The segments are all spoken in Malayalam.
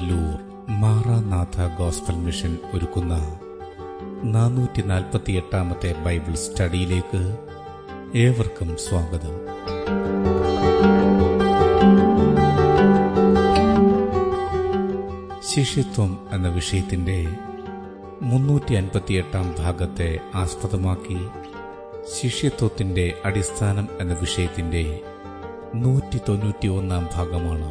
കൊടുങ്ങല്ലൂർ മാറാനാഥ ഗോസ്ബൽ മിഷൻ ഒരുക്കുന്ന നാനൂറ്റി നാൽപ്പത്തി എട്ടാമത്തെ ബൈബിൾ സ്റ്റഡിയിലേക്ക് ഏവർക്കും സ്വാഗതം. ശിഷ്യത്വം എന്ന വിഷയത്തിന്റെ മുന്നൂറ്റി അൻപത്തിയെട്ടാം ഭാഗത്തെ ആസ്പദമാക്കി ശിഷ്യത്വത്തിന്റെ അടിസ്ഥാനം എന്ന വിഷയത്തിന്റെ നൂറ്റി തൊണ്ണൂറ്റി ഒന്നാം ഭാഗമാണ്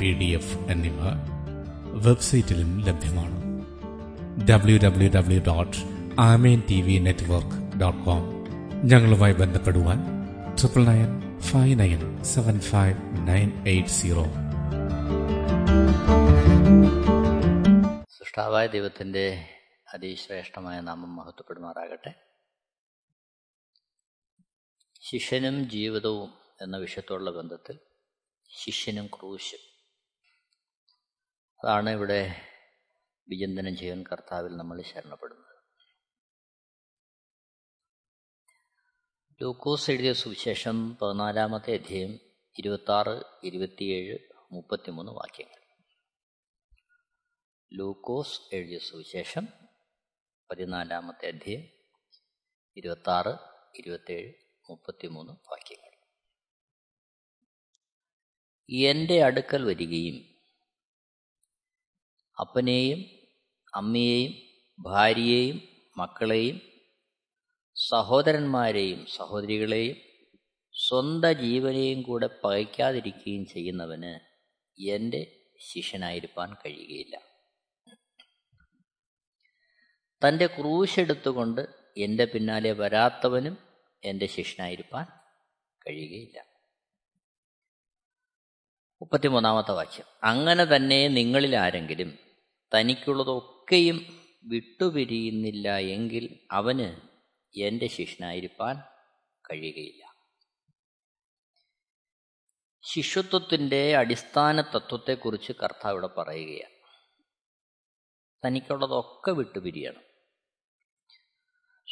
P D F എന്നിവ വെബ്സൈറ്റിലും ലഭ്യമാണ്. W W W dot Amen T V network dot com. ഞങ്ങളുമായി ബന്ധപ്പെടുവാൻ triple nine five nine seven five nine eight zero. സൃഷ്ടാവായ ദൈവത്തിന്റെ അതിശ്രേഷ്ഠമായ നാമം മഹത്വപ്പെടുമാറാകട്ടെ. ശിഷ്യനും ജീവിതവും എന്ന വിഷയത്തോടുള്ള ബന്ധത്തിൽ ശിഷ്യനും ക്രൂശും അതാണ് ഇവിടെ വിചിന്തനം ചെയ്യാൻ കർത്താവിൽ നമ്മൾ ശരണപ്പെടുന്നത്. ലൂക്കോസ് എഴുതിയ സുവിശേഷം പതിനാലാമത്തെ അധ്യായം ഇരുപത്താറ് ഇരുപത്തിയേഴ് മുപ്പത്തിമൂന്ന് വാക്യങ്ങൾ. ലൂക്കോസ് എഴുതിയ സുവിശേഷം പതിനാലാമത്തെ അധ്യായം ഇരുപത്താറ് ഇരുപത്തേഴ് മുപ്പത്തിമൂന്ന് വാക്യങ്ങൾ. എന്റെ അടുക്കൽ വരികയും അപ്പനെയും അമ്മയെയും ഭാര്യയെയും മക്കളെയും സഹോദരന്മാരെയും സഹോദരികളെയും സ്വന്തം ജീവനെയും കൂടെ പകയ്ക്കാതിരിക്കുകയും ചെയ്യുന്നവന് എന്റെ ശിഷ്യനായിരിക്കാൻ കഴിയുകയില്ല. തന്റെ ക്രൂശെടുത്തുകൊണ്ട് എന്റെ പിന്നാലെ വരാത്തവനും എന്റെ ശിഷ്യനായിരിക്കാൻ കഴിയുകയില്ല. മുപ്പത്തിമൂന്നാമത്തെ വാക്യം. അങ്ങനെ തന്നെ നിങ്ങളിൽ ആരെങ്കിലും തനിക്കുള്ളതൊക്കെയും വിട്ടുപിരിയുന്നില്ല എങ്കിൽ അവന് എന്റെ ശിഷ്യനായിരിക്കാൻ കഴിയുകയില്ല. ശിഷ്യത്വത്തിന്റെ അടിസ്ഥാന തത്വത്തെക്കുറിച്ച് കർത്താവ് ഇവിടെ പറയുകയാണ്. തനിക്കുള്ളതൊക്കെ വിട്ടുപിരിയണം.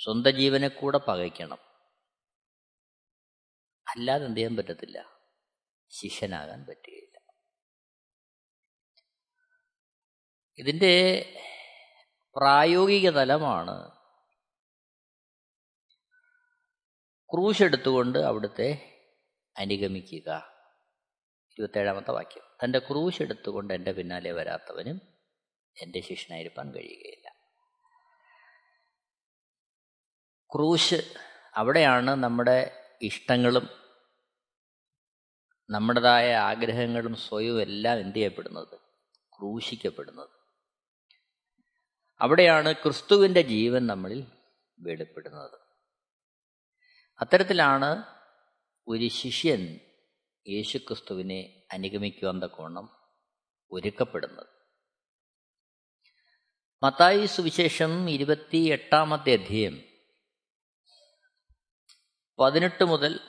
സ്വന്തം ജീവനെ കൂടെ പകയ്ക്കണം. അല്ലാതെ എന്ത് ചെയ്യാൻ പറ്റത്തില്ല. ശിഷ്യനാകാൻ പറ്റുകയില്ല. ഇതിന്റെ പ്രായോഗിക തലമാണ് ക്രൂശ് എടുത്തുകൊണ്ട് അവിടുത്തെ അനുഗമിക്കുക. ഇരുപത്തേഴാമത്തെ വാക്യം. തന്റെ ക്രൂശ് എടുത്തുകൊണ്ട് എന്റെ പിന്നാലെ വരാത്തവനും എന്റെ ശിഷ്യനായിരിക്കാൻ കഴിയുകയില്ല. ക്രൂശ് അവിടെയാണ് നമ്മുടെ ഇഷ്ടങ്ങളും നമ്മുടേതായ ആഗ്രഹങ്ങളും സ്വയവും എല്ലാം എന്ത് ചെയ്യപ്പെടുന്നത്? ക്രൂശിക്കപ്പെടുന്നത്. അവിടെയാണ് ക്രിസ്തുവിന്റെ ജീവൻ നമ്മളിൽ വെളിപ്പെടുന്നത്. അത്തരത്തിലാണ് ഒരു ശിഷ്യൻ യേശുക്രിസ്തുവിനെ അനുഗമിക്കുവാൻ തക്കോണം ഒരുക്കപ്പെടുന്നത്. മത്തായി സുവിശേഷം ഇരുപത്തി എട്ടാമത്തെ അധ്യയം പതിനെട്ട് മുതൽ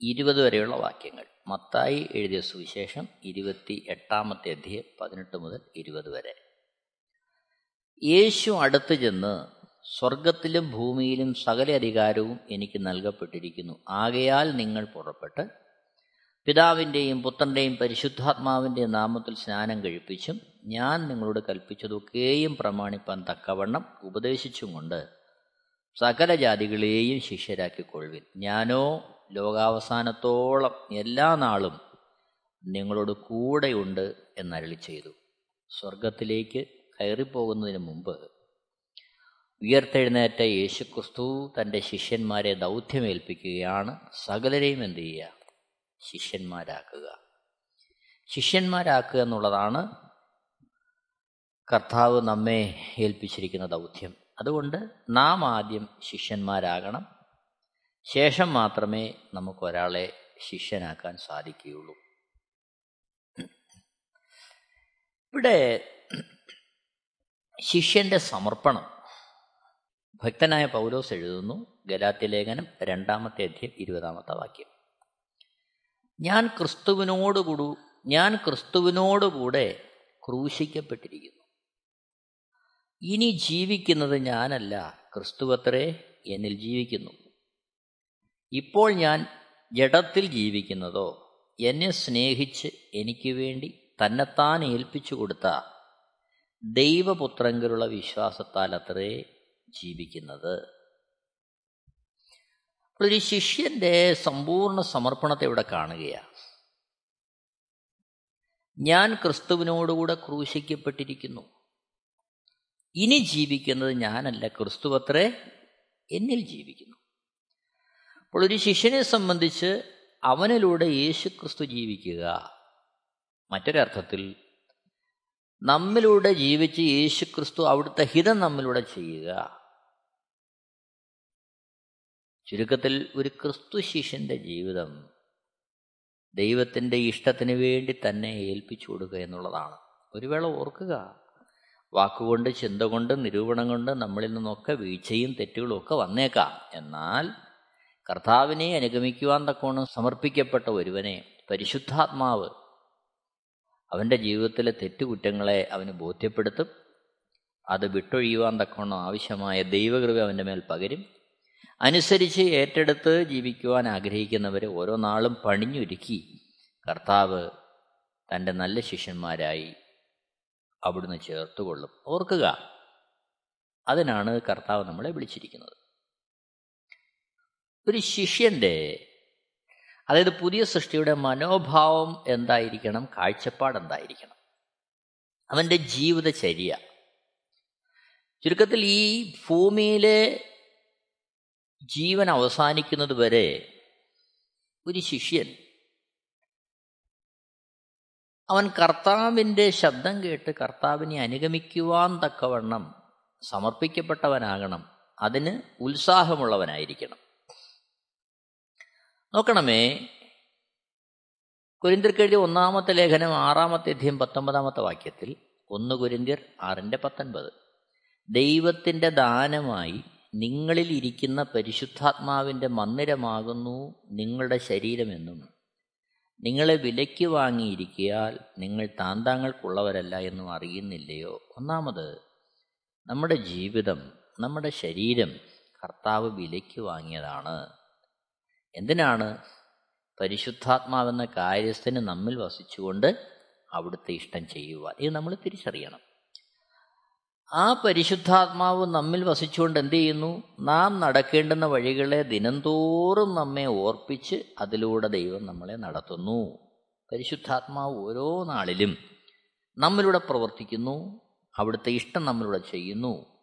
ഇരുപത് വരെയുള്ള വാക്യങ്ങൾ. മത്തായി എഴുതിയ സുവിശേഷം ഇരുപത്തി എട്ടാമത്തെ അധ്യയം പതിനെട്ട് മുതൽ ഇരുപത് വരെ. യേശു അടുത്ത് ചെന്ന് സ്വർഗത്തിലും ഭൂമിയിലും സകല അധികാരവും എനിക്ക് നൽകപ്പെട്ടിരിക്കുന്നു. ആകയാൽ നിങ്ങൾ പുറപ്പെട്ട് പിതാവിന്റെയും പുത്രന്റെയും പരിശുദ്ധാത്മാവിന്റെയും നാമത്തിൽ സ്നാനം കഴിപ്പിച്ചും ഞാൻ നിങ്ങളോട് കൽപ്പിച്ചതൊക്കെയും പ്രമാണിപ്പാൻ തക്കവണ്ണം ഉപദേശിച്ചും കൊണ്ട് സകല ജാതികളെയും ശിഷ്യരാക്കിക്കൊള്ളുവിൻ. ഞാനോ ലോകാവസാനത്തോളം എല്ലാ നാളും നിങ്ങളോട് കൂടെയുണ്ട് എന്നരളി ചെയ്തു സ്വർഗത്തിലേക്ക് കയറിപ്പോകുന്നതിന് മുമ്പ് ഉയർത്തെഴുന്നേറ്റ യേശുക്രിസ്തു തന്റെ ശിഷ്യന്മാരെ ദൗത്യമേൽപ്പിക്കുകയാണ്. സകലരെയും എന്ത് ചെയ്യുക? ശിഷ്യന്മാരാക്കുക. ശിഷ്യന്മാരാക്കുക എന്നുള്ളതാണ് കർത്താവ് നമ്മെ ഏൽപ്പിച്ചിരിക്കുന്ന ദൗത്യം. അതുകൊണ്ട് നാം ആദ്യം ശിഷ്യന്മാരാകണം. ശേഷം മാത്രമേ നമുക്കൊരാളെ ശിഷ്യനാക്കാൻ സാധിക്കുകയുള്ളൂ. ഇവിടെ ശിഷ്യന്റെ സമർപ്പണം. ഭക്തനായ പൗലോസ് എഴുതുന്നു ഗലാത്യ ലേഖനം രണ്ടാമത്തെ അധ്യയം ഇരുപതാമത്തെ വാക്യം. ഞാൻ ക്രിസ്തുവിനോടുകൂടു ഞാൻ ക്രിസ്തുവിനോടുകൂടെ ക്രൂശിക്കപ്പെട്ടിരിക്കുന്നു. ഇനി ജീവിക്കുന്നത് ഞാനല്ല ക്രിസ്തുവത്രേ എന്നിൽ ജീവിക്കുന്നു. ഇപ്പോൾ ഞാൻ ജഡത്തിൽ ജീവിക്കുന്നതോ എന്നെ സ്നേഹിച്ച് എനിക്ക് വേണ്ടി തന്നെത്താൻ ഏൽപ്പിച്ചു കൊടുത്ത ദൈവപുത്രങ്കിലുള്ള വിശ്വാസത്താൽ അത്രേ ജീവിക്കുന്നത് ഒരു ശിഷ്യന്റെ സമ്പൂർണ സമർപ്പണത്തെ ഇവിടെ കാണുകയാണ് ഞാൻ ക്രിസ്തുവിനോടുകൂടെ ക്രൂശിക്കപ്പെട്ടിരിക്കുന്നു. ഇനി ജീവിക്കുന്നത് ഞാനല്ല ക്രിസ്തുവത്രേ എന്നിൽ ജീവിക്കുന്നു. അപ്പോൾ ഒരു ശിഷ്യനെ സംബന്ധിച്ച് അവനിലൂടെ യേശു ക്രിസ്തു ജീവിക്കുക. മറ്റൊരർത്ഥത്തിൽ നമ്മിലൂടെ ജീവിച്ച് യേശു ക്രിസ്തു അവിടുത്തെ ഹിതം നമ്മിലൂടെ ചെയ്യുക. ചുരുക്കത്തിൽ ഒരു ക്രിസ്തു ശിഷ്യന്റെ ജീവിതം ദൈവത്തിന്റെ ഇഷ്ടത്തിന് വേണ്ടി തന്നെ ഏൽപ്പിച്ചു കൊടുക്കുക എന്നുള്ളതാണ്. ഒരു വേള ഓർക്കുക. വാക്കുകൊണ്ട് ചിന്ത കൊണ്ട് നിരൂപണം കൊണ്ട് നമ്മളിൽ നിന്നൊക്കെ വീഴ്ചയും തെറ്റുകളും ഒക്കെ വന്നേക്കാം. എന്നാൽ കർത്താവിനെ അനുഗമിക്കുവാൻ തക്കോണം സമർപ്പിക്കപ്പെട്ട ഒരുവനെ പരിശുദ്ധാത്മാവ് അവന്റെ ജീവിതത്തിലെ തെറ്റുകുറ്റങ്ങളെ അവന് ബോധ്യപ്പെടുത്തും. അത് വിട്ടൊഴിയുവാൻ തക്കവണ്ണം ആവശ്യമായ ദൈവകൃപ അവന്റെ മേൽ പകരും. അനുസരിച്ച് ഏറ്റെടുത്ത് ജീവിക്കുവാൻ ആഗ്രഹിക്കുന്നവരെ ഓരോ നാളും പണിഞ്ഞൊരുക്കി കർത്താവ് തന്റെ നല്ല ശിഷ്യന്മാരായി അവിടുന്ന് ചേർത്തുകൊള്ളും. ഓർക്കുക അതിനാണ് കർത്താവ് നമ്മളെ വിളിച്ചിരിക്കുന്നത്. ഒരു ശിഷ്യന്റെ അതായത് പുതിയ സൃഷ്ടിയുടെ മനോഭാവം എന്തായിരിക്കണം? കാഴ്ചപ്പാട് എന്തായിരിക്കണം? അവന്റെ ജീവിതചര്യ. ചുരുക്കത്തിൽ ഈ ഭൂമിയിലെ ജീവൻ അവസാനിക്കുന്നത് വരെ ഒരു ശിഷ്യൻ അവൻ കർത്താവിന്റെ ശബ്ദം കേട്ട് കർത്താവിനെ അനുഗമിക്കുവാൻ തക്കവണ്ണം സമർപ്പിക്കപ്പെട്ടവനാകണം. അതിന് ഉത്സാഹമുള്ളവനായിരിക്കണം. നോക്കണമേ. കുരിന്തിർക്കെഴുതിയ ഒന്നാമത്തെ ലേഖനം ആറാമത്തെ അധ്യയം പത്തൊമ്പതാമത്തെ വാക്യത്തിൽ ഒന്ന് കുരിന്തിർ ആറിന്റെ പത്തൊൻപത്. ദൈവത്തിന്റെ ദാനമായി നിങ്ങളിൽ ഇരിക്കുന്ന പരിശുദ്ധാത്മാവിന്റെ മന്ദിരമാകുന്നു നിങ്ങളുടെ ശരീരമെന്നും നിങ്ങളെ വിലയ്ക്ക് വാങ്ങിയിരിക്കിയാൽ നിങ്ങൾ താന്താങ്ങൾക്കുള്ളവരല്ല എന്നും അറിയുന്നില്ലയോ? ഒന്നാമത് നമ്മുടെ ജീവിതം നമ്മുടെ ശരീരം കർത്താവ് വിലയ്ക്ക് വാങ്ങിയതാണ്. എന്തിനാണ് പരിശുദ്ധാത്മാവെന്ന കാര്യസ്ഥന് നമ്മിൽ വസിച്ചുകൊണ്ട് അവിടുത്തെ ഇഷ്ടം ചെയ്യുവാൻ? ഇത് നമ്മൾ തിരിച്ചറിയണം. ആ പരിശുദ്ധാത്മാവ് നമ്മിൽ വസിച്ചുകൊണ്ട് എന്ത് ചെയ്യുന്നു? നാം നടക്കേണ്ടുന്ന വഴികളെ ദിനംതോറും നമ്മെ ഓർപ്പിച്ച് അതിലൂടെ ദൈവം നമ്മളെ നടത്തുന്നു. പരിശുദ്ധാത്മാവ് ഓരോ നാളിലും നമ്മിലൂടെ പ്രവർത്തിക്കുന്നു അവിടുത്തെ ഇഷ്ടം നമ്മളിലൂടെ ചെയ്യുന്നു.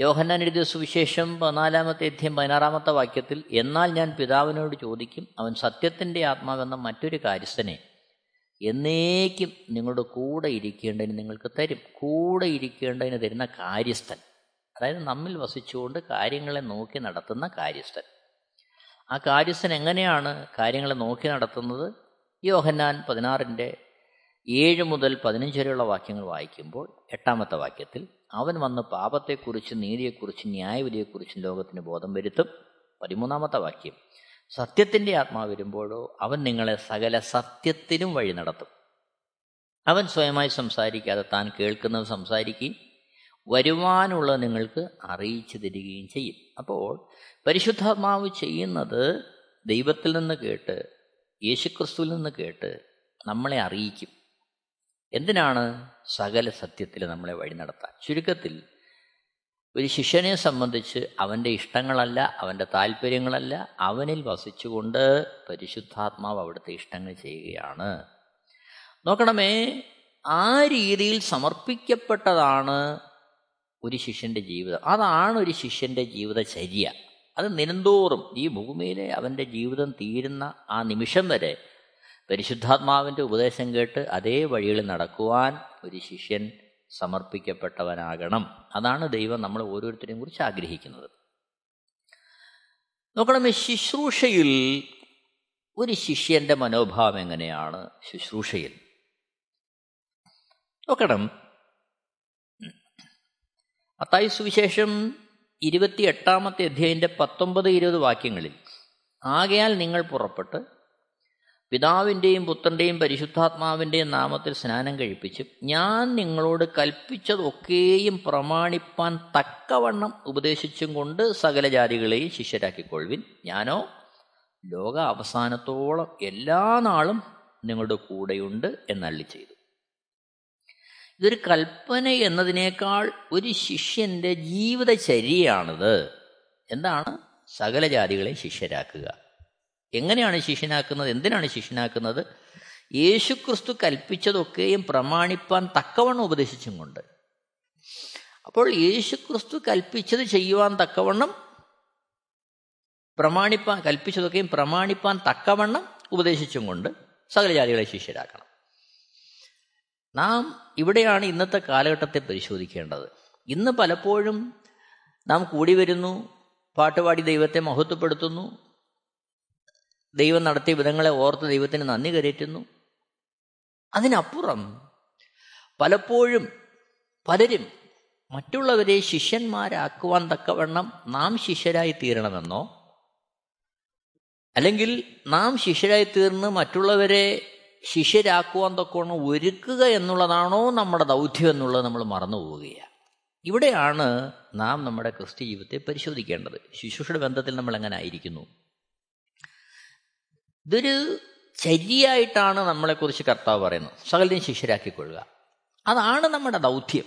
യോഹന്നാൻ എഴുതിയ സുവിശേഷം പതിനാലാമത്തെ അധ്യയം പതിനാറാമത്തെ വാക്യത്തിൽ എന്നാൽ ഞാൻ പിതാവിനോട് ചോദിക്കും അവൻ സത്യത്തിന്റെ ആത്മാവെന്ന മറ്റൊരു കാര്യസ്ഥനെ. എന്നേക്കും നിങ്ങളുടെ കൂടെ ഇരിക്കേണ്ടതിന് നിങ്ങൾക്ക് തരും. കൂടെ ഇരിക്കേണ്ടതിന് തരുന്ന കാര്യസ്ഥൻ. അതായത് നമ്മിൽ വസിച്ചുകൊണ്ട് കാര്യങ്ങളെ നോക്കി നടത്തുന്ന കാര്യസ്ഥൻ. ആ കാര്യസ്ഥൻ എങ്ങനെയാണ് കാര്യങ്ങളെ നോക്കി നടത്തുന്നത്? യോഹന്നാൻ പതിനാറിന്റെ ഏഴ് മുതൽ പതിനഞ്ച് വരെയുള്ള വാക്യങ്ങൾ വായിക്കുമ്പോൾ എട്ടാമത്തെ വാക്യത്തിൽ അവൻ വന്ന് പാപത്തെക്കുറിച്ചും നീതിയെക്കുറിച്ചും ന്യായവിധിയെക്കുറിച്ചും ലോകത്തിന് ബോധം വരുത്തും. പതിമൂന്നാമത്തെ വാക്യം. സത്യത്തിന്റെ ആത്മാവ് വരുമ്പോഴോ അവൻ നിങ്ങളെ സകല സത്യത്തിലും വഴി നടത്തും. അവൻ സ്വയമായി സംസാരിക്കാതെ താൻ കേൾക്കുന്നത് സംസാരിക്കുകയും വരുവാനുള്ള നിങ്ങൾക്ക് അറിയിച്ചു തരികയും ചെയ്യും. അപ്പോൾ പരിശുദ്ധാത്മാവ് ചെയ്യുന്നത് ദൈവത്തിൽ നിന്ന് കേട്ട് യേശുക്രിസ്തുവിൽ നിന്ന് കേട്ട് നമ്മളെ അറിയിക്കും. എന്തിനാണ് സകല സത്യത്തിൽ നമ്മളെ വഴി നടത്താൻ? ചുരുക്കത്തിൽ ഒരു ശിഷ്യനെ സംബന്ധിച്ച് അവന്റെ ഇഷ്ടങ്ങളല്ല അവന്റെ താല്പര്യങ്ങളല്ല അവനിൽ വസിച്ചുകൊണ്ട് പരിശുദ്ധാത്മാവ് അവിടുത്തെ ഇഷ്ടങ്ങൾ ചെയ്യുകയാണ്. നോക്കണമേ ആ രീതിയിൽ സമർപ്പിക്കപ്പെട്ടതാണ് ഒരു ശിഷ്യന്റെ ജീവിതം. അതാണ് ഒരു ശിഷ്യന്റെ ജീവിതചര്യ അത് നിരന്തോറും ഈ ഭൂമിയിലെ അവന്റെ ജീവിതം തീരുന്ന ആ നിമിഷം വരെ പരിശുദ്ധാത്മാവിന്റെ ഉപദേശം കേട്ട് അതേ വഴിയിൽ നടക്കുവാൻ ഒരു ശിഷ്യൻ സമർപ്പിക്കപ്പെട്ടവനാകണം. അതാണ് ദൈവം നമ്മൾ ഓരോരുത്തരെയും കുറിച്ച് ആഗ്രഹിക്കുന്നത്. നോക്കണമേ ശുശ്രൂഷയിൽ ഒരു ശിഷ്യന്റെ മനോഭാവം എങ്ങനെയാണ്? ശുശ്രൂഷയിൽ. നോക്കണം. അത്തായി സുവിശേഷം ഇരുപത്തി എട്ടാമത്തെ അധ്യായന്റെ പത്തൊമ്പത് ഇരുപത് വാക്യങ്ങളിൽ ആകയാൽ നിങ്ങൾ പുറപ്പെട്ട് പിതാവിന്റെയും പുത്രന്റെയും പരിശുദ്ധാത്മാവിന്റെയും നാമത്തിൽ സ്നാനം കഴിപ്പിച്ച് ഞാൻ നിങ്ങളോട് കൽപ്പിച്ചതൊക്കെയും പ്രമാണിപ്പാൻ തക്കവണ്ണം ഉപദേശിച്ചും കൊണ്ട് സകല ജാതികളെയും ശിഷ്യരാക്കിക്കൊള്ളുവിൻ. ഞാനോ? ലോക അവസാനത്തോളം എല്ലാ നാളും നിങ്ങളുടെ കൂടെയുണ്ട് എന്നള്ളി ചെയ്തു. ഇതൊരു കൽപ്പന എന്നതിനേക്കാൾ ഒരു ശിഷ്യന്റെ ജീവിതചര്യയാണിത്. എന്താണ്? സകല ജാതികളെ ശിഷ്യരാക്കുക. എങ്ങനെയാണ് ശിഷ്യനാക്കുന്നത്? എന്തിനാണ് ശിഷ്യനാക്കുന്നത്? യേശുക്രിസ്തു കൽപ്പിച്ചതൊക്കെയും പ്രമാണിപ്പാൻ തക്കവണ്ണം ഉപദേശിച്ചും കൊണ്ട് അപ്പോൾ യേശുക്രിസ്തു കൽപ്പിച്ചത് ചെയ്യുവാൻ തക്കവണ്ണം പ്രമാണിപ്പാൻ കൽപ്പിച്ചതൊക്കെയും പ്രമാണിപ്പാൻ തക്കവണ്ണം ഉപദേശിച്ചും കൊണ്ട് സകല ജാതികളെ ശിഷ്യരാക്കണം. നാം ഇവിടെയാണ് ഇന്നത്തെ കാലഘട്ടത്തെ പരിശോധിക്കേണ്ടത്. ഇന്ന് പലപ്പോഴും നാം കൂടി വരുന്നു പാട്ടുപാടി ദൈവത്തെ മഹത്വപ്പെടുത്തുന്നു ദൈവം നടത്തിയ വിധങ്ങളെ ഓർത്ത് ദൈവത്തിന് നന്ദി കരയറ്റുന്നു. അതിനപ്പുറം പലപ്പോഴും പലരും മറ്റുള്ളവരെ ശിഷ്യന്മാരാക്കുവാൻ തക്കവണ്ണം നാം ശിഷ്യരായി തീരണമെന്നോ? അല്ലെങ്കിൽ നാം ശിഷ്യരായി തീർന്ന് മറ്റുള്ളവരെ ശിഷ്യരാക്കുവാൻ തക്കവണ്ണം ഒരുക്കുക എന്നുള്ളതാണോ നമ്മുടെ ദൗത്യം എന്നുള്ളത് നമ്മൾ മറന്നു പോവുകയാണ്. ഇവിടെയാണ് നാം നമ്മുടെ ക്രിസ്ത്യ ജീവിതത്തെ പരിശോധിക്കേണ്ടത്. ശുശ്രൂഷയുടെ ബന്ധത്തിൽ നമ്മൾ എങ്ങനെ ആയിരിക്കുന്നു? ഇതൊരു ചര്യായിട്ടാണ് നമ്മളെക്കുറിച്ച് കർത്താവ് പറയുന്നത്. സകലിനെയും ശിഷ്യരാക്കിക്കൊള്ളുക അതാണ് നമ്മുടെ ദൗത്യം.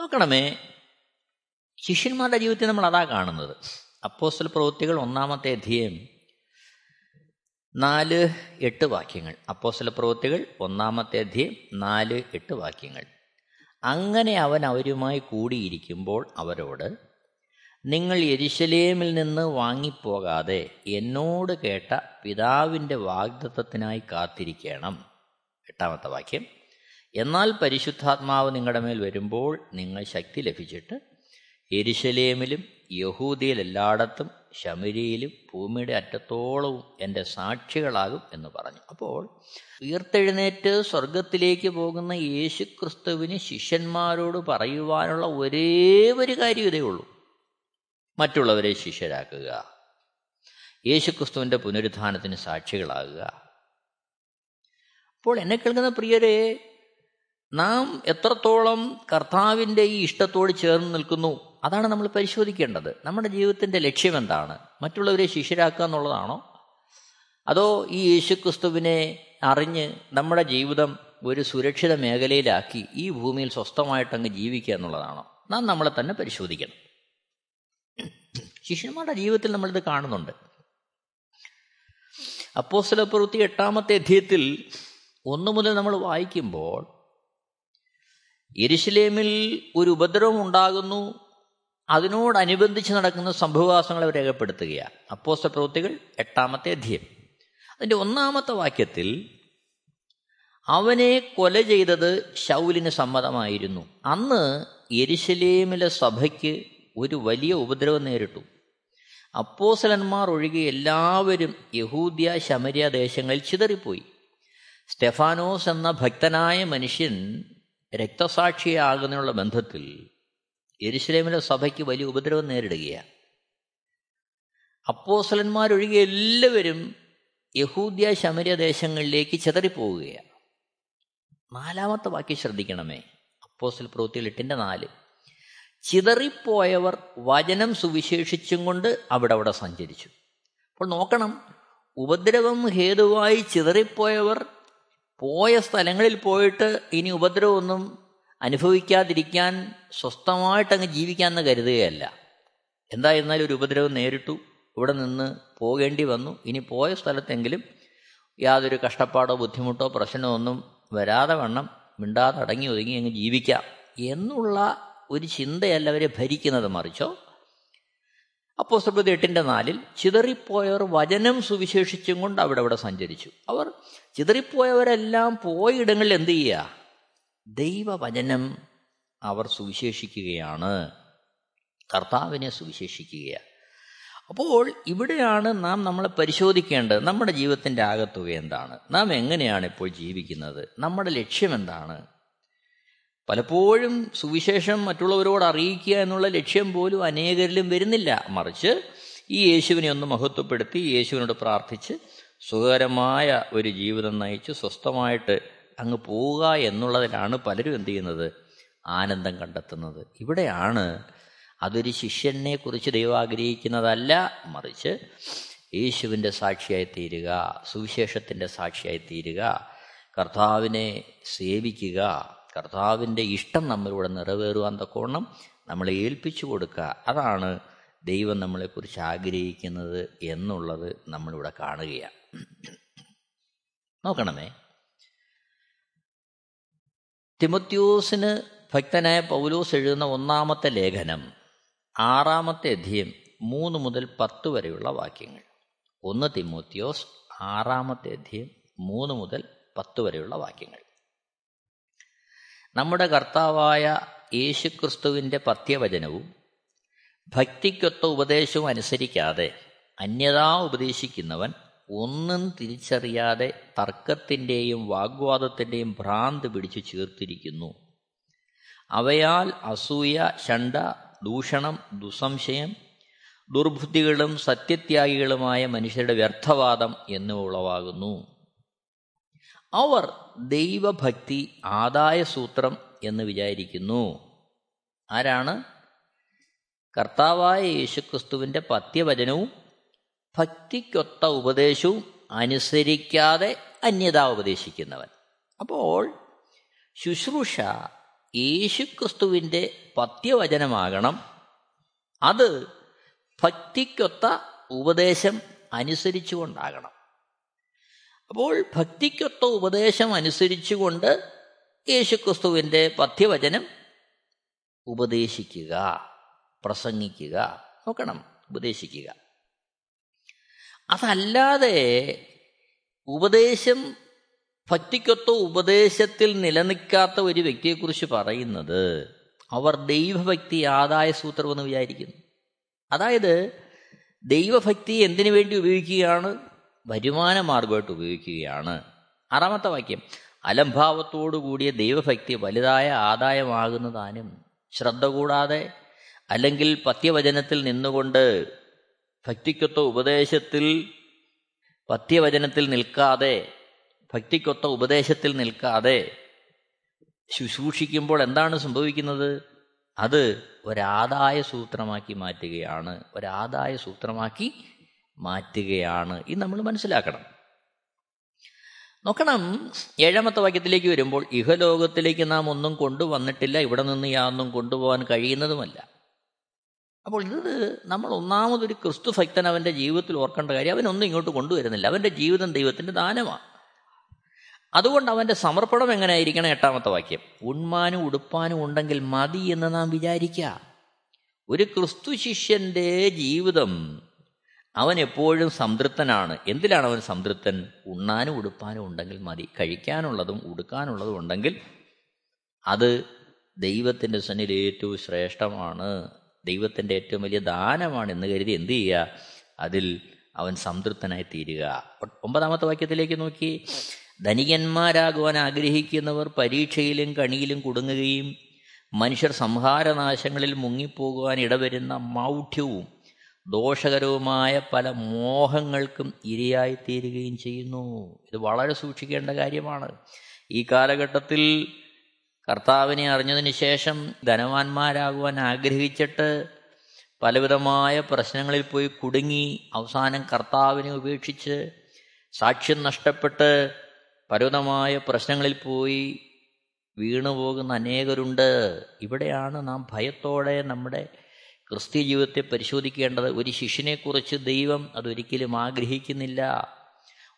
നോക്കണമേ ശിഷ്യന്മാരുടെ ജീവിതത്തിൽ നമ്മൾ അതാ കാണുന്നത്. അപ്പോസ്റ്റൽ പ്രവൃത്തികൾ ഒന്നാമത്തെ അധ്യയം നാല് എട്ട് വാക്യങ്ങൾ. അപ്പോസ്റ്റൽ പ്രവൃത്തികൾ ഒന്നാമത്തെ അധ്യയം നാല് എട്ട് വാക്യങ്ങൾ. അങ്ങനെ അവൻ അവരുമായി കൂടിയിരിക്കുമ്പോൾ അവരോട് നിങ്ങൾ യെരുശലേമിൽ നിന്ന് വാങ്ങിപ്പോകാതെ എന്നോട് കേട്ട പിതാവിന്റെ വാഗ്ദത്തത്തിനായി കാത്തിരിക്കണം. എട്ടാമത്തെ വാക്യം. എന്നാൽ പരിശുദ്ധാത്മാവ് നിങ്ങളുടെ മേൽ വരുമ്പോൾ നിങ്ങൾ ശക്തി ലഭിച്ചിട്ട് എരിശലേമിലും യഹൂദിയിൽ എല്ലായിടത്തും ശമരിയിലും ഭൂമിയുടെ അറ്റത്തോളവും എന്റെ സാക്ഷികളാകും എന്ന് പറഞ്ഞു. അപ്പോൾ ഉയർത്തെഴുന്നേറ്റ് സ്വർഗത്തിലേക്ക് പോകുന്ന യേശു ക്രിസ്തുവിന് ശിഷ്യന്മാരോട് പറയുവാനുള്ള ഒരേ ഒരു കാര്യം ഇതേ ഉള്ളൂ. മറ്റുള്ളവരെ ശിഷ്യരാക്കുക. യേശുക്രിസ്തുവിന്റെ പുനരുദ്ധാനത്തിന് സാക്ഷികളാകുക. അപ്പോൾ എന്നെ കേൾക്കുന്ന പ്രിയരെ നാം എത്രത്തോളം കർത്താവിന്റെ ഈ ഇഷ്ടത്തോട് ചേർന്ന് നിൽക്കുന്നു അതാണ് നമ്മൾ പരിശോധിക്കേണ്ടത്. നമ്മുടെ ജീവിതത്തിന്റെ ലക്ഷ്യം എന്താണ്? മറ്റുള്ളവരെ ശിഷ്യരാക്കുക എന്നുള്ളതാണോ? അതോ ഈ യേശുക്രിസ്തുവിനെ അറിഞ്ഞ് നമ്മുടെ ജീവിതം ഒരു സുരക്ഷിത മേഖലയിലാക്കി ഈ ഭൂമിയിൽ സ്വസ്ഥമായിട്ടങ്ങ് ജീവിക്കുക എന്നുള്ളതാണോ? നാം നമ്മളെ തന്നെ പരിശോധിക്കണം. ശിഷ്യന്മാരുടെ ജീവിതത്തിൽ നമ്മളിത് കാണുന്നുണ്ട്. അപ്പോസ്തല പ്രവൃത്തി എട്ടാമത്തെ അധ്യയത്തിൽ ഒന്നു മുതൽ നമ്മൾ വായിക്കുമ്പോൾ എരിശിലേമിൽ ഒരു ഉപദ്രവം ഉണ്ടാകുന്നു അതിനോടനുബന്ധിച്ച് നടക്കുന്ന സംഭവവാസങ്ങളെ രേഖപ്പെടുത്തുകയാണ്. അപ്പോസ്തല പ്രവൃത്തികൾ എട്ടാമത്തെ അധ്യയം. അതിന്റെ ഒന്നാമത്തെ വാക്യത്തിൽ അവനെ കൊല ചെയ്തത് ശൗലിന് സമ്മതമായിരുന്നു. അന്ന് എരിശലേമിലെ സഭയ്ക്ക് ഒരു വലിയ ഉപദ്രവം നേരിട്ടു. അപ്പോസലന്മാർ ഒഴികെ എല്ലാവരും യഹൂദ്യ ശമരിയ ദേശങ്ങളിൽ ചിതറിപ്പോയി. സ്റ്റെഫാനോസ് എന്ന ഭക്തനായ മനുഷ്യൻ രക്തസാക്ഷിയാകുന്നതിനുള്ള ബന്ധത്തിൽ യരുസലേമിലെ സഭയ്ക്ക് വലിയ ഉപദ്രവം നേരിടുകയാണ്. അപ്പോസലന്മാരൊഴികെ എല്ലാവരും യഹൂദ്യ ശമര്യ ദേശങ്ങളിലേക്ക് ചിതറിപ്പോവുകയാണ്. നാലാമത്തെ വാക്യം ശ്രദ്ധിക്കണമേ. അപ്പോസൽ പ്രവൃത്തിയിൽ എട്ടിന്റെ നാല്. ചിതറിപ്പോയവർ വചനം സുവിശേഷിച്ചും കൊണ്ട് അവിടെ അവിടെ സഞ്ചരിച്ചു. അപ്പോൾ നോക്കണം ഉപദ്രവം ഹേതുവായി ചിതറിപ്പോയവർ പോയ സ്ഥലങ്ങളിൽ പോയിട്ട് ഇനി ഉപദ്രവമൊന്നും അനുഭവിക്കാതിരിക്കാൻ സ്വസ്ഥമായിട്ടങ്ങ് ജീവിക്കാമെന്ന് കരുതുകയല്ല. എന്തായിരുന്നാലും ഒരു ഉപദ്രവം നേരിട്ടു ഇവിടെ നിന്ന് പോകേണ്ടി വന്നു. ഇനി പോയ സ്ഥലത്തെങ്കിലും യാതൊരു കഷ്ടപ്പാടോ ബുദ്ധിമുട്ടോ പ്രശ്നമോ ഒന്നും വരാതെ വണ്ണം മിണ്ടാതെ അടങ്ങി ഒതുങ്ങി അങ്ങ് ജീവിക്കാം എന്നുള്ള ഒരു ചിന്തയല്ല അവരെ ഭരിക്കുന്നത് മറിച്ചോ? അപ്പോൾ സുബ്രത് എട്ടിന്റെ നാലിൽ ചിതറിപ്പോയവർ വചനം സുവിശേഷിച്ചും കൊണ്ട് അവിടെ അവിടെ സഞ്ചരിച്ചു. അവർ ചിതറിപ്പോയവരെല്ലാം പോയിടങ്ങളിൽ എന്ത് ചെയ്യുക? ദൈവവചനം അവർ സുവിശേഷിക്കുകയാണ്. കർത്താവിനെ സുവിശേഷിക്കുകയാണ്. അപ്പോൾ ഇവിടെയാണ് നാം നമ്മളെ പരിശോധിക്കേണ്ടത്. നമ്മുടെ ജീവിതത്തിന്റെ ആകത്തുക എന്താണ്? നാം എങ്ങനെയാണ് ഇപ്പോൾ ജീവിക്കുന്നത്? നമ്മുടെ ലക്ഷ്യം എന്താണ്? പലപ്പോഴും സുവിശേഷം മറ്റുള്ളവരോട് അറിയിക്കുക എന്നുള്ള ലക്ഷ്യം പോലും അനേകരിലും വരുന്നില്ല. മറിച്ച് ഈ യേശുവിനെ ഒന്ന് മഹത്വപ്പെടുത്തി യേശുവിനോട് പ്രാർത്ഥിച്ച് സുഖകരമായ ഒരു ജീവിതം നയിച്ച് സ്വസ്ഥമായിട്ട് അങ്ങ് പോവുക എന്നുള്ളതിലാണ് പലരും എന്ത് ചെയ്യുന്നത്? ആനന്ദം കണ്ടെത്തുന്നത്. ഇവിടെയാണ് അതൊരു ശിഷ്യനെ കുറിച്ച് ദൈവം ആഗ്രഹിക്കുന്നതല്ല. മറിച്ച് യേശുവിന്റെ സാക്ഷിയായി തീരുക സുവിശേഷത്തിന്റെ സാക്ഷിയായി തീരുക കർത്താവിനെ സേവിക്കുക കർത്താവിന്റെ ഇഷ്ടം നമ്മളിവിടെ നിറവേറുവാൻ തക്കോണം നമ്മളെ ഏൽപ്പിച്ചു കൊടുക്കുക. അതാണ് ദൈവം നമ്മളെക്കുറിച്ച് ആഗ്രഹിക്കുന്നത് എന്നുള്ളത് നമ്മളിവിടെ കാണുകയാണ്. നോക്കണമേ. തിമത്യോസിന് ഭക്തനായ പൗലോസ് എഴുതുന്ന ഒന്നാമത്തെ ലേഖനം ആറാമത്തെ അധ്യയം മൂന്ന് മുതൽ പത്ത് വരെയുള്ള വാക്യങ്ങൾ. ഒന്ന് തിമോത്യോസ് ആറാമത്തെ അധ്യയം മൂന്ന് മുതൽ പത്ത് വരെയുള്ള വാക്യങ്ങൾ. നമ്മുടെ കർത്താവായ യേശുക്രിസ്തുവിന്റെ പത്യവചനവും ഭക്തിക്കൊത്ത ഉപദേശവും അനുസരിക്കാതെ അന്യതാ ഉപദേശിക്കുന്നവൻ ഒന്നും തിരിച്ചറിയാതെ തർക്കത്തിന്റെയും വാഗ്വാദത്തിന്റെയും ഭ്രാന്ത് പിടിച്ചു ചേർത്തിരിക്കുന്നു. അവയാൽ അസൂയ ഷണ്ട ദൂഷണം ദുസംശയം ദുർബുദ്ധികളും സത്യത്യാഗികളുമായ മനുഷ്യരുടെ വ്യർത്ഥവാദം എന്നിവ ഉളവാകുന്നു. അവർ ദൈവഭക്തി ആദായ സൂത്രം എന്ന് വിചാരിക്കുന്നു. ആരാണ്? കർത്താവായ യേശുക്രിസ്തുവിന്റെ പത്യവചനവും ഭക്തിക്കൊത്ത ഉപദേശവും അനുസരിക്കാതെ അന്യത ഉപദേശിക്കുന്നവൻ. അപ്പോൾ ശുശ്രൂഷ യേശുക്രിസ്തുവിന്റെ പത്യവചനമാകണം. അത് ഭക്തിക്കൊത്ത ഉപദേശം അനുസരിച്ചുകൊണ്ടാകണം. അപ്പോൾ ഭക്തിക്കൊത്ത ഉപദേശം അനുസരിച്ചുകൊണ്ട് യേശുക്രിസ്തുവിന്റെ പഥ്യവചനം ഉപദേശിക്കുക പ്രസംഗിക്കുക നോക്കണം ഉപദേശിക്കുക. അതല്ലാതെ ഉപദേശം ഭക്തിക്കൊത്ത ഉപദേശത്തിൽ നിലനിൽക്കാത്ത ഒരു വ്യക്തിയെക്കുറിച്ച് പറയുന്നത് അവർ ദൈവഭക്തി ആദായ സൂത്രമെന്ന് വിചാരിക്കുന്നു. അതായത് ദൈവഭക്തി എന്തിനു വേണ്ടി ഉപയോഗിക്കുകയാണ്? വരുമാന മാർഗമായിട്ട് ഉപയോഗിക്കുകയാണ്. ആറാമത്തെ വാക്യം അലംഭാവത്തോടു കൂടിയ ദൈവഭക്തി വലുതായ ആദായമാകുന്നതാനും ശ്രദ്ധ കൂടാതെ അല്ലെങ്കിൽ പത്യവചനത്തിൽ നിന്നുകൊണ്ട് ഭക്തിക്കൊത്ത ഉപദേശത്തിൽ പത്യവചനത്തിൽ നിൽക്കാതെ ഭക്തിക്കൊത്ത ഉപദേശത്തിൽ നിൽക്കാതെ ശുശ്രൂഷിക്കുമ്പോൾ എന്താണ് സംഭവിക്കുന്നത്? അത് ഒരാദായ സൂത്രമാക്കി മാറ്റുകയാണ്. ഒരാദായ സൂത്രമാക്കി മാറ്റുകയാണ് ഇത് നമ്മൾ മനസ്സിലാക്കണം. നോക്കണം ഏഴാമത്തെ വാക്യത്തിലേക്ക് വരുമ്പോൾ ഇഹലോകത്തിലേക്ക് നാം ഒന്നും കൊണ്ടുവന്നിട്ടില്ല ഇവിടെ നിന്ന് യാതൊന്നും കൊണ്ടുപോകാൻ കഴിയുന്നതുമല്ല. അപ്പോൾ ഇത് നമ്മൾ ഒന്നാമതൊരു ക്രിസ്തു ഭക്തൻ അവന്റെ ജീവിതത്തിൽ ഓർക്കേണ്ട കാര്യം അവനൊന്നും ഇങ്ങോട്ട് കൊണ്ടുവരുന്നില്ല. അവന്റെ ജീവിതം ദൈവത്തിന്റെ ദാനമാണ്. അതുകൊണ്ട് അവന്റെ സമർപ്പണം എങ്ങനെയായിരിക്കണം എട്ടാമത്തെ വാക്യം? ഉണ്മാനും ഉടുപ്പാനും ഉണ്ടെങ്കിൽ മതി എന്ന് നാം വിചാരിക്കുക ഒരു ക്രിസ്തു ശിഷ്യന്റെ ജീവിതം അവൻ എപ്പോഴും സംതൃപ്തനാണ്. എന്തിലാണ് അവൻ സംതൃപ്തൻ? ഉണ്ണാനും ഉടുപ്പാനും ഉണ്ടെങ്കിൽ മതി. കഴിക്കാനുള്ളതും ഉടുക്കാനുള്ളതും ഉണ്ടെങ്കിൽ അത് ദൈവത്തിന്റെ സന്നിൽ ഏറ്റവും ശ്രേഷ്ഠമാണ്. ദൈവത്തിന്റെ ഏറ്റവും വലിയ ദാനമാണ് എന്ന് കരുതി എന്ത് ചെയ്യുക? അതിൽ അവൻ സംതൃപ്തനായി തീരുക. ഒമ്പതാമത്തെ വാക്യത്തിലേക്ക് നോക്കി. ധനികന്മാരാകുവാൻ ആഗ്രഹിക്കുന്നവർ പരീക്ഷയിലും കണിയിലും കുടുങ്ങുകയും മനുഷ്യർ സംഹാരനാശങ്ങളിൽ മുങ്ങിപ്പോകുവാൻ ഇടവരുന്ന മൗഢ്യവും ദോഷകരവുമായ പല മോഹങ്ങൾക്കും ഇരയായിത്തീരുകയും ചെയ്യുന്നു. ഇത് വളരെ സൂക്ഷിക്കേണ്ട കാര്യമാണ്. ഈ കാലഘട്ടത്തിൽ കർത്താവിനെ അറിഞ്ഞതിന് ശേഷം ധനവാന്മാരാകുവാൻ ആഗ്രഹിച്ചിട്ട് പലവിധമായ പ്രശ്നങ്ങളിൽ പോയി കുടുങ്ങി അവസാനം കർത്താവിനെ ഉപേക്ഷിച്ച് സാക്ഷ്യം നഷ്ടപ്പെട്ട് പലവിധമായ പ്രശ്നങ്ങളിൽ പോയി വീണുപോകുന്ന അനേകരുണ്ട്. ഇവിടെയാണ് നാം ഭയത്തോടെ നമ്മുടെ ക്രിസ്ത്യ ജീവിതത്തെ പരിശോധിക്കേണ്ടത് ഒരു ശിഷ്യനെക്കുറിച്ച് ദൈവം അതൊരിക്കലും ആഗ്രഹിക്കുന്നില്ല.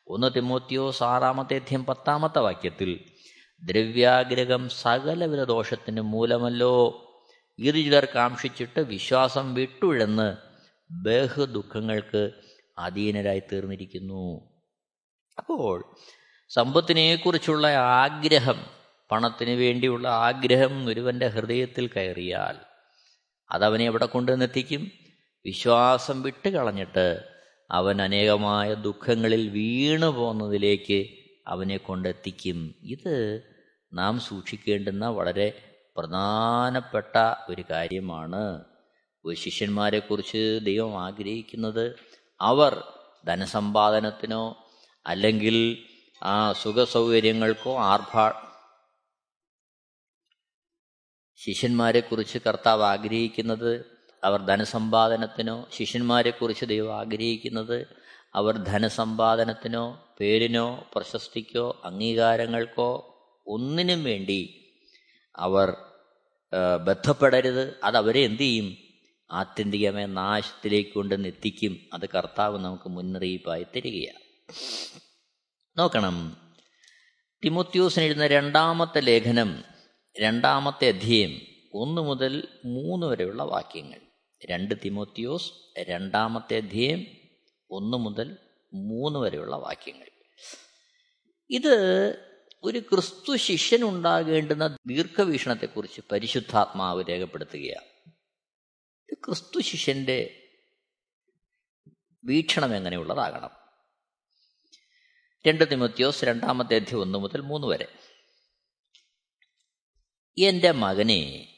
ഒന്ന് തിമോത്തിയോ ആറാമത്തെ അധ്യം പത്താമത്തെ വാക്യത്തിൽ ദ്രവ്യാഗ്രഹം സകലവിധ ദോഷത്തിന് മൂലമല്ലോ. ഇത് ചിലർ കാക്ഷിച്ചിട്ട് വിശ്വാസം വിട്ടുഴന്ന് ബഹുദുഃഖങ്ങൾക്ക് അധീനരായി തീർന്നിരിക്കുന്നു. അപ്പോൾ സമ്പത്തിനെക്കുറിച്ചുള്ള ആഗ്രഹം പണത്തിന് വേണ്ടിയുള്ള ആഗ്രഹം ഒരുവന്റെ ഹൃദയത്തിൽ കയറിയാൽ അതവനെ എവിടെ കൊണ്ടുവന്നെത്തിക്കും? വിശ്വാസം വിട്ട് കളഞ്ഞിട്ട് അവൻ അനേകമായ ദുഃഖങ്ങളിൽ വീണു പോകുന്നതിലേക്ക് അവനെ കൊണ്ടെത്തിക്കും. ഇത് നാം സൂക്ഷിക്കേണ്ടുന്ന വളരെ പ്രധാനപ്പെട്ട ഒരു കാര്യമാണ്. ശിഷ്യന്മാരെക്കുറിച്ച് ദൈവം ആഗ്രഹിക്കുന്നത് അവർ ധനസമ്പാദനത്തിനോ അല്ലെങ്കിൽ ആ സുഖസൗകര്യങ്ങൾക്കോ ആർഭാ ശിഷ്യന്മാരെക്കുറിച്ച് കർത്താവ് ആഗ്രഹിക്കുന്നത് അവർ ധനസമ്പാദനത്തിനോ ശിഷ്യന്മാരെക്കുറിച്ച് ദൈവം ആഗ്രഹിക്കുന്നത് അവർ ധനസമ്പാദനത്തിനോ പേരിനോ പ്രശസ്തിക്കോ അംഗീകാരങ്ങൾക്കോ ഒന്നിനും വേണ്ടി അവർ ബന്ധപ്പെടരുത് അതവരെ എന്തു ചെയ്യും? ആത്യന്തികമായ നാശത്തിലേക്ക് കൊണ്ട് എത്തിക്കും. അത് കർത്താവ് നമുക്ക് മുന്നറിയിപ്പായി തരികയാണ്. നോക്കണം. തിമോത്യോസിന് എഴുതുന്ന രണ്ടാമത്തെ ലേഖനം രണ്ടാമത്തെ അധ്യയം ഒന്ന് മുതൽ മൂന്ന് വരെയുള്ള വാക്യങ്ങൾ. രണ്ട് തിമോത്തിയോസ് രണ്ടാമത്തെ അധ്യയം ഒന്ന് മുതൽ മൂന്ന് വരെയുള്ള വാക്യങ്ങൾ. ഇത് ഒരു ക്രിസ്തു ശിഷ്യൻ ഉണ്ടാകേണ്ടുന്ന ദീർഘവീക്ഷണത്തെക്കുറിച്ച് പരിശുദ്ധാത്മാവ് രേഖപ്പെടുത്തുകയാണ്. ക്രിസ്തു ശിഷ്യന്റെ വീക്ഷണം എങ്ങനെയുള്ളതാകണം? രണ്ട് തിമത്യോസ് രണ്ടാമത്തെ അധ്യയം ഒന്ന് മുതൽ മൂന്ന് വരെ. എന്റെ മകനെ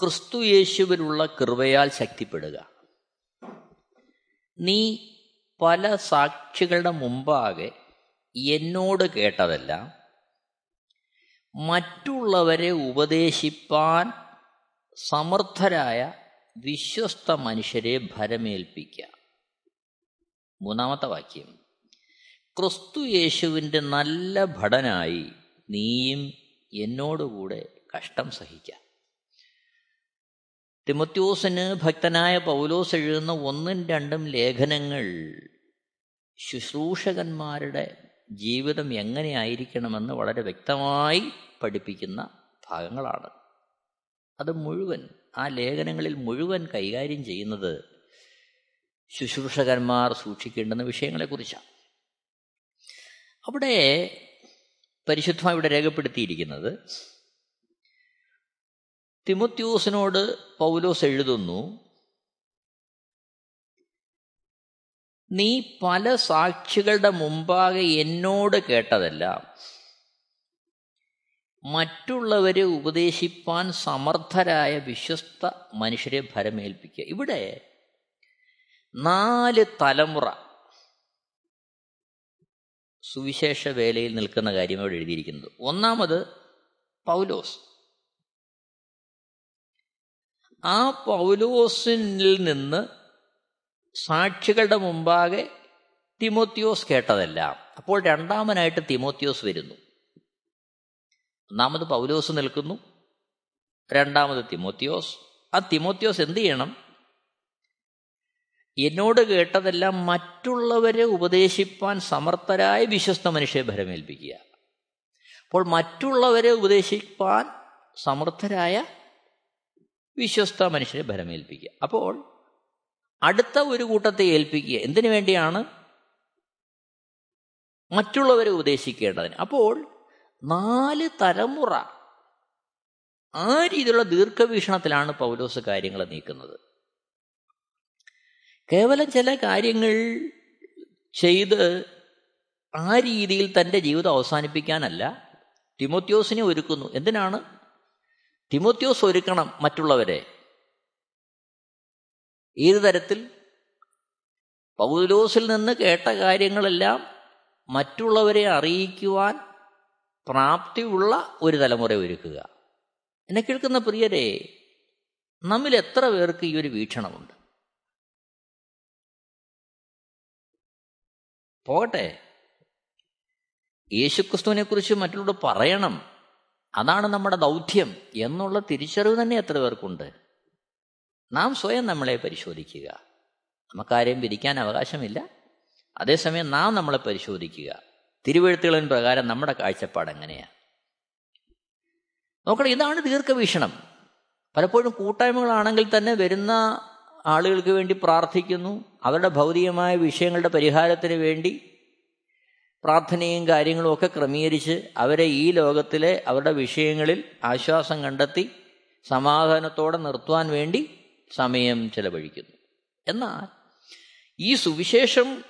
ക്രിസ്തു യേശുവിലുള്ള കൃപയാൽ ശക്തിപ്പെടുക. നീ പല സാക്ഷികളുടെ മുമ്പാകെ എന്നോട് കേട്ടതെല്ലാം മറ്റുള്ളവരെ ഉപദേശിപ്പാൻ സമർത്ഥരായ വിശ്വസ്ത മനുഷ്യരെ ഭരമേൽപ്പിക്കുക മൂന്നാമത്തെ വാക്യം. ക്രിസ്തു യേശുവിന്റെ നല്ല ഭടനായി നീയും എന്നോടുകൂടെ കഷ്ടം സഹിക്കാം. തിമത്യോസിന് ഭക്തനായ പൗലോസ് എഴുതുന്ന ഒന്നും രണ്ടും ലേഖനങ്ങൾ ശുശ്രൂഷകന്മാരുടെ ജീവിതം എങ്ങനെയായിരിക്കണമെന്ന് വളരെ വ്യക്തമായി പഠിപ്പിക്കുന്ന ഭാഗങ്ങളാണ്. അത് മുഴുവൻ ആ ലേഖനങ്ങളിൽ മുഴുവൻ കൈകാര്യം ചെയ്യുന്നത് ശുശ്രൂഷകന്മാർ സൂക്ഷിക്കേണ്ടുന്ന വിഷയങ്ങളെക്കുറിച്ചാണ്. അവിടെ പരിശുദ്ധമായി ഇവിടെ രേഖപ്പെടുത്തിയിരിക്കുന്നത്. തിമുത്യൂസിനോട് പൗലോസ് എഴുതുന്നു നീ പല സാക്ഷികളുടെ മുമ്പാകെ എന്നോട് കേട്ടതെല്ലാം മറ്റുള്ളവരെ ഉപദേശിപ്പാൻ സമർത്ഥരായ വിശ്വസ്ത മനുഷ്യരെ ഭരമേൽപ്പിക്കുക. ഇവിടെ നാല് തലമുറ സുവിശേഷ വേലയിൽ നിൽക്കുന്ന കാര്യം അവിടെ എഴുതിയിരിക്കുന്നത്. ഒന്നാമത് പൗലോസ്. ആ പൗലോസിനിൽ നിന്ന് സാക്ഷികളുടെ മുമ്പാകെ തിമോത്യോസ് കേട്ടതെല്ലാം. അപ്പോൾ രണ്ടാമനായിട്ട് തിമോത്യോസ് വരുന്നു. ഒന്നാമത് പൗലോസ് നിൽക്കുന്നു. രണ്ടാമത് തിമോത്യോസ്. ആ തിമോത്യോസ് എന്ത് ചെയ്യണം? എന്നോട് കേട്ടതെല്ലാം മറ്റുള്ളവരെ ഉപദേശിപ്പാൻ സമർത്ഥരായ വിശ്വസ്ത മനുഷ്യരെ ഭരമേൽപ്പിക്കുക. അപ്പോൾ മറ്റുള്ളവരെ ഉപദേശിപ്പാൻ സമർത്ഥരായ വിശ്വസ്ത മനുഷ്യരെ ഭരമേൽപ്പിക്കുക. അപ്പോൾ അടുത്ത ഒരു കൂട്ടത്തെ ഏൽപ്പിക്കുക. എന്തിനു വേണ്ടിയാണ്? മറ്റുള്ളവരെ ഉപദേശിക്കേണ്ടതിന്. അപ്പോൾ നാല് തലമുറ ആ രീതിയിലുള്ള ദീർഘവീക്ഷണത്തിലാണ് പൗലോസ് കാര്യങ്ങൾ നീക്കുന്നത്. കേവലം ചില കാര്യങ്ങൾ ചെയ്ത് ആ രീതിയിൽ തന്റെ ജീവിതം അവസാനിപ്പിക്കാനല്ല തിമോത്യോസിനെ ഒരുക്കുന്നു. എന്തിനാണ്? തിമോത്യോസ് ഒരുക്കണം മറ്റുള്ളവരെ. ഏത് തരത്തിൽ? പൗലോസിൽ നിന്ന് കേട്ട കാര്യങ്ങളെല്ലാം മറ്റുള്ളവരെ അറിയിക്കുവാൻ പ്രാപ്തിയുള്ള ഒരു തലമുറ ഒരുക്കുക. എന്നെ കേൾക്കുന്ന പ്രിയരെ നമ്മിൽ എത്ര പേർക്ക് ഈ ഒരു വീക്ഷണമുണ്ട്? പോകട്ടെ. യേശുക്രിസ്തുവിനെ കുറിച്ച് മറ്റുള്ളവരോട് പറയണം. അതാണ് നമ്മുടെ ദൗത്യം എന്നുള്ള തിരിച്ചറിവ് തന്നെ എത്ര പേർക്കുണ്ട്. നാം സ്വയം നമ്മളെ പരിശോധിക്കുക. നമുക്കാരെയും വിധിക്കാൻ അവകാശമില്ല. അതേസമയം നാം നമ്മളെ പരിശോധിക്കുക. തിരുവഴുത്തുകളിൻ പ്രകാരം നമ്മുടെ കാഴ്ചപ്പാട് എങ്ങനെയാണ് നോക്കണം ഇതാണ് ദീർഘവീക്ഷണം. പലപ്പോഴും കൂട്ടായ്മകളാണെങ്കിൽ തന്നെ വരുന്ന ആളുകൾക്ക് വേണ്ടി പ്രാർത്ഥിക്കുന്നു. അവരുടെ ഭൗതികമായ വിഷയങ്ങളുടെ പരിഹാരത്തിന് വേണ്ടി പ്രാർത്ഥനയും കാര്യങ്ങളും ഒക്കെ ക്രമീകരിച്ച് അവരെ ഈ ലോകത്തിലെ അവരുടെ വിഷയങ്ങളിൽ ആശ്വാസം കണ്ടെത്തി സമാധാനത്തോടെ നിർത്തുവാൻ വേണ്ടി സമയം ചെലവഴിക്കുന്നു. എന്നാൽ ഈ സുവിശേഷം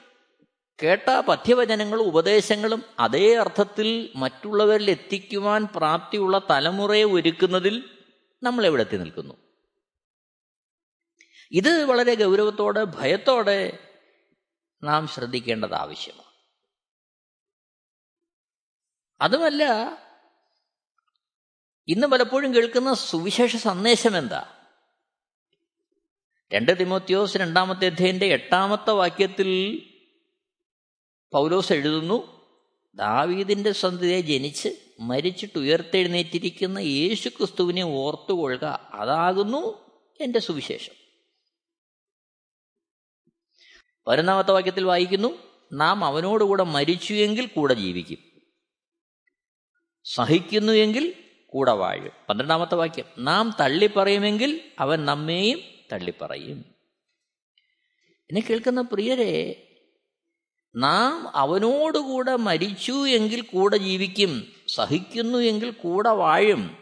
കേട്ട പഥ്യവചനങ്ങളും ഉപദേശങ്ങളും അതേ അർത്ഥത്തിൽ മറ്റുള്ളവരിൽ എത്തിക്കുവാൻ പ്രാപ്തിയുള്ള തലമുറയെ ഒരുക്കുന്നതിൽ നമ്മൾ എവിടെ എത്തി നിൽക്കുന്നു? ഇത് വളരെ ഗൗരവത്തോടെ ഭയത്തോടെ നാം ശ്രദ്ധിക്കേണ്ടത് ആവശ്യമാണ്. അതുമല്ല ഇന്ന് പലപ്പോഴും കേൾക്കുന്ന സുവിശേഷ സന്ദേശം എന്താ? രണ്ട് തിമോത്യോസ് രണ്ടാമത്തെ അധ്യയന്റെ എട്ടാമത്തെ വാക്യത്തിൽ പൗലോസ് എഴുതുന്നു ദാവീദിന്റെ സന്ധിയെ ജനിച്ച് മരിച്ചിട്ട് ഉയർത്തെഴുന്നേറ്റിരിക്കുന്ന യേശു ക്രിസ്തുവിനെ ഓർത്തുകൊള്ളുക. അതാകുന്നു എന്റെ സുവിശേഷം. പതിനൊന്നാമത്തെ വാക്യത്തിൽ വായിക്കുന്നു നാം അവനോടുകൂടെ മരിച്ചു എങ്കിൽ കൂടെ ജീവിക്കും. സഹിക്കുന്നു എങ്കിൽ കൂടെ വാഴും. പന്ത്രണ്ടാമത്തെ വാക്യം നാം തള്ളിപ്പറയുമെങ്കിൽ അവൻ നമ്മെയും തള്ളിപ്പറയും. എന്നെ കേൾക്കുന്ന പ്രിയരെ നാം അവനോടുകൂടെ മരിച്ചു എങ്കിൽ കൂടെ ജീവിക്കും സഹിക്കുന്നു എങ്കിൽ കൂടെ വാഴും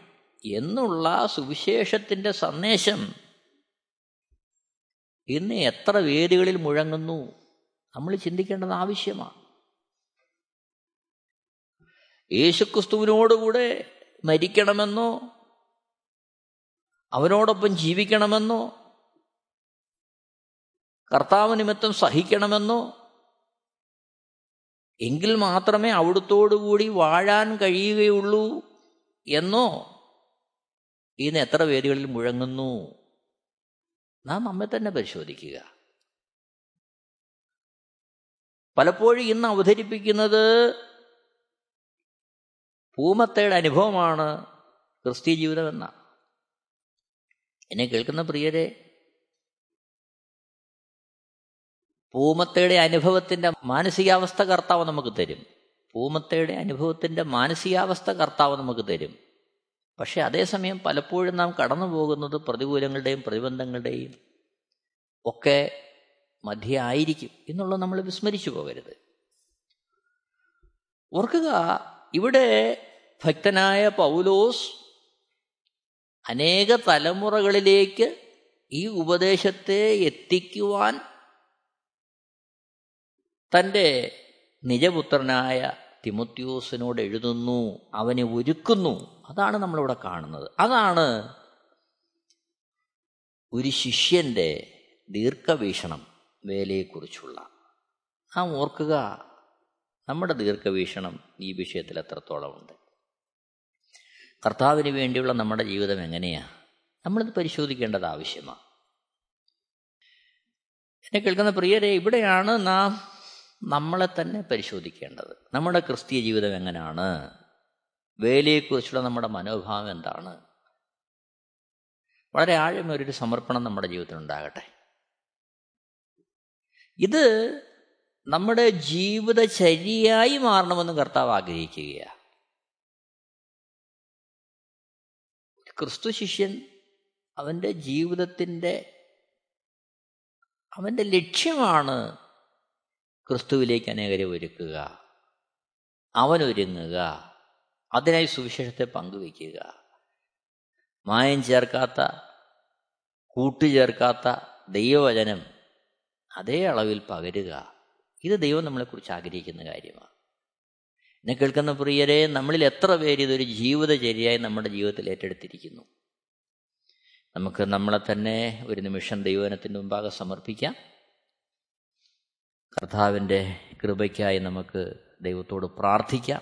എന്നുള്ള സുവിശേഷത്തിന്റെ സന്ദേശം ഇന്ന് എത്ര വേദികളിൽ മുഴങ്ങുന്നു? നമ്മൾ ചിന്തിക്കേണ്ടത് ആവശ്യമാണ്. യേശുക്രിസ്തുവിനോടുകൂടെ മരിക്കണമെന്നോ അവനോടൊപ്പം ജീവിക്കണമെന്നോ കർത്താവ് നിമിത്തം സഹിക്കണമെന്നോ എങ്കിൽ മാത്രമേ അവിടുത്തോടുകൂടി വാഴാൻ കഴിയുകയുള്ളൂ എന്നോ ഇന്ന് എത്ര വേദികളിൽ മുഴങ്ങുന്നു? നാം നമ്മെ തന്നെ പരിശോധിക്കുക. പലപ്പോഴും ഇന്ന് അവതരിപ്പിക്കുന്നത് പൂമത്തയുടെ അനുഭവമാണ് ക്രിസ്തീയ ജീവിതമെന്ന എന്നെ കേൾക്കുന്ന പ്രിയരെ പൂമത്തയുടെ അനുഭവത്തിന്റെ മാനസികാവസ്ഥ കർത്താവ് നമുക്ക് തരും. പൂമത്തയുടെ അനുഭവത്തിന്റെ മാനസികാവസ്ഥ കർത്താവ് നമുക്ക് തരും. പക്ഷെ അതേസമയം പലപ്പോഴും നാം കടന്നു പോകുന്നത് പ്രതികൂലങ്ങളുടെയും പ്രതിബന്ധങ്ങളുടെയും ഒക്കെ മധ്യ ആയിരിക്കും എന്നുള്ളത് നമ്മൾ വിസ്മരിച്ചു പോകരുത്. ഓർക്കുക ഇവിടെ ഭക്തനായ പൗലോസ് അനേക തലമുറകളിലേക്ക് ഈ ഉപദേശത്തെ എത്തിക്കുവാൻ തന്റെ നിജപുത്രനായ തിമുത്യൂസിനോട് എഴുതുന്നു അവനെ ഒരുക്കുന്നു. അതാണ് നമ്മളിവിടെ കാണുന്നത്. അതാണ് ഒരു ശിഷ്യന്റെ ദീർഘവീക്ഷണം വേലയെക്കുറിച്ചുള്ള. ആ ഓർക്കുക നമ്മുടെ ദീർഘവീക്ഷണം ഈ വിഷയത്തിൽ എത്രത്തോളമുണ്ട്? കർത്താവിന് വേണ്ടിയുള്ള നമ്മുടെ ജീവിതം എങ്ങനെയാണ് നമ്മളിത് പരിശോധിക്കേണ്ടത് ആവശ്യമാണ് എന്നെ കേൾക്കുന്ന പ്രിയരെ ഇവിടെയാണ് നാം നമ്മളെ തന്നെ പരിശോധിക്കേണ്ടത്. നമ്മുടെ ക്രിസ്തീയ ജീവിതം എങ്ങനെയാണ് വേലയെക്കുറിച്ചുള്ള നമ്മുടെ മനോഭാവം എന്താണ്? വളരെ ആഴമൊരു സമർപ്പണം നമ്മുടെ ജീവിതത്തിൽ ഉണ്ടാകട്ടെ. ഇത് നമ്മുടെ ജീവിതചര്യയായി മാറണമെന്ന് കർത്താവ് ആഗ്രഹിക്കുകയാണ്. ക്രിസ്തു ശിഷ്യൻ അവന്റെ ജീവിതത്തിന്റെ അവന്റെ ലക്ഷ്യമാണ് ക്രിസ്തുവിലേക്ക് അനേകരെ ഒരുക്കുക അവനൊരുങ്ങുക. അതിനായി സുവിശേഷത്തെ പങ്കുവയ്ക്കുക. മായം ചേർക്കാത്ത കൂട്ടുചേർക്കാത്ത ദൈവവചനം അതേ അളവിൽ പകരുക. ഇത് ദൈവം നമ്മളെക്കുറിച്ച് ആഗ്രഹിക്കുന്ന കാര്യമാണ്. എന്നെ കേൾക്കുന്ന പ്രിയരെ നമ്മളിൽ എത്ര പേര് ഇതൊരു ജീവിതചര്യയായി നമ്മുടെ ജീവിതത്തിൽ ഏറ്റെടുത്തിരിക്കുന്നു? നമുക്ക് നമ്മളെ തന്നെ ഒരു നിമിഷം ദൈവനത്തിന്റെ മുമ്പാകെ സമർപ്പിക്കാം. കർത്താവിന്റെ കൃപയ്ക്കായി നമുക്ക് ദൈവത്തോട് പ്രാർത്ഥിക്കാം.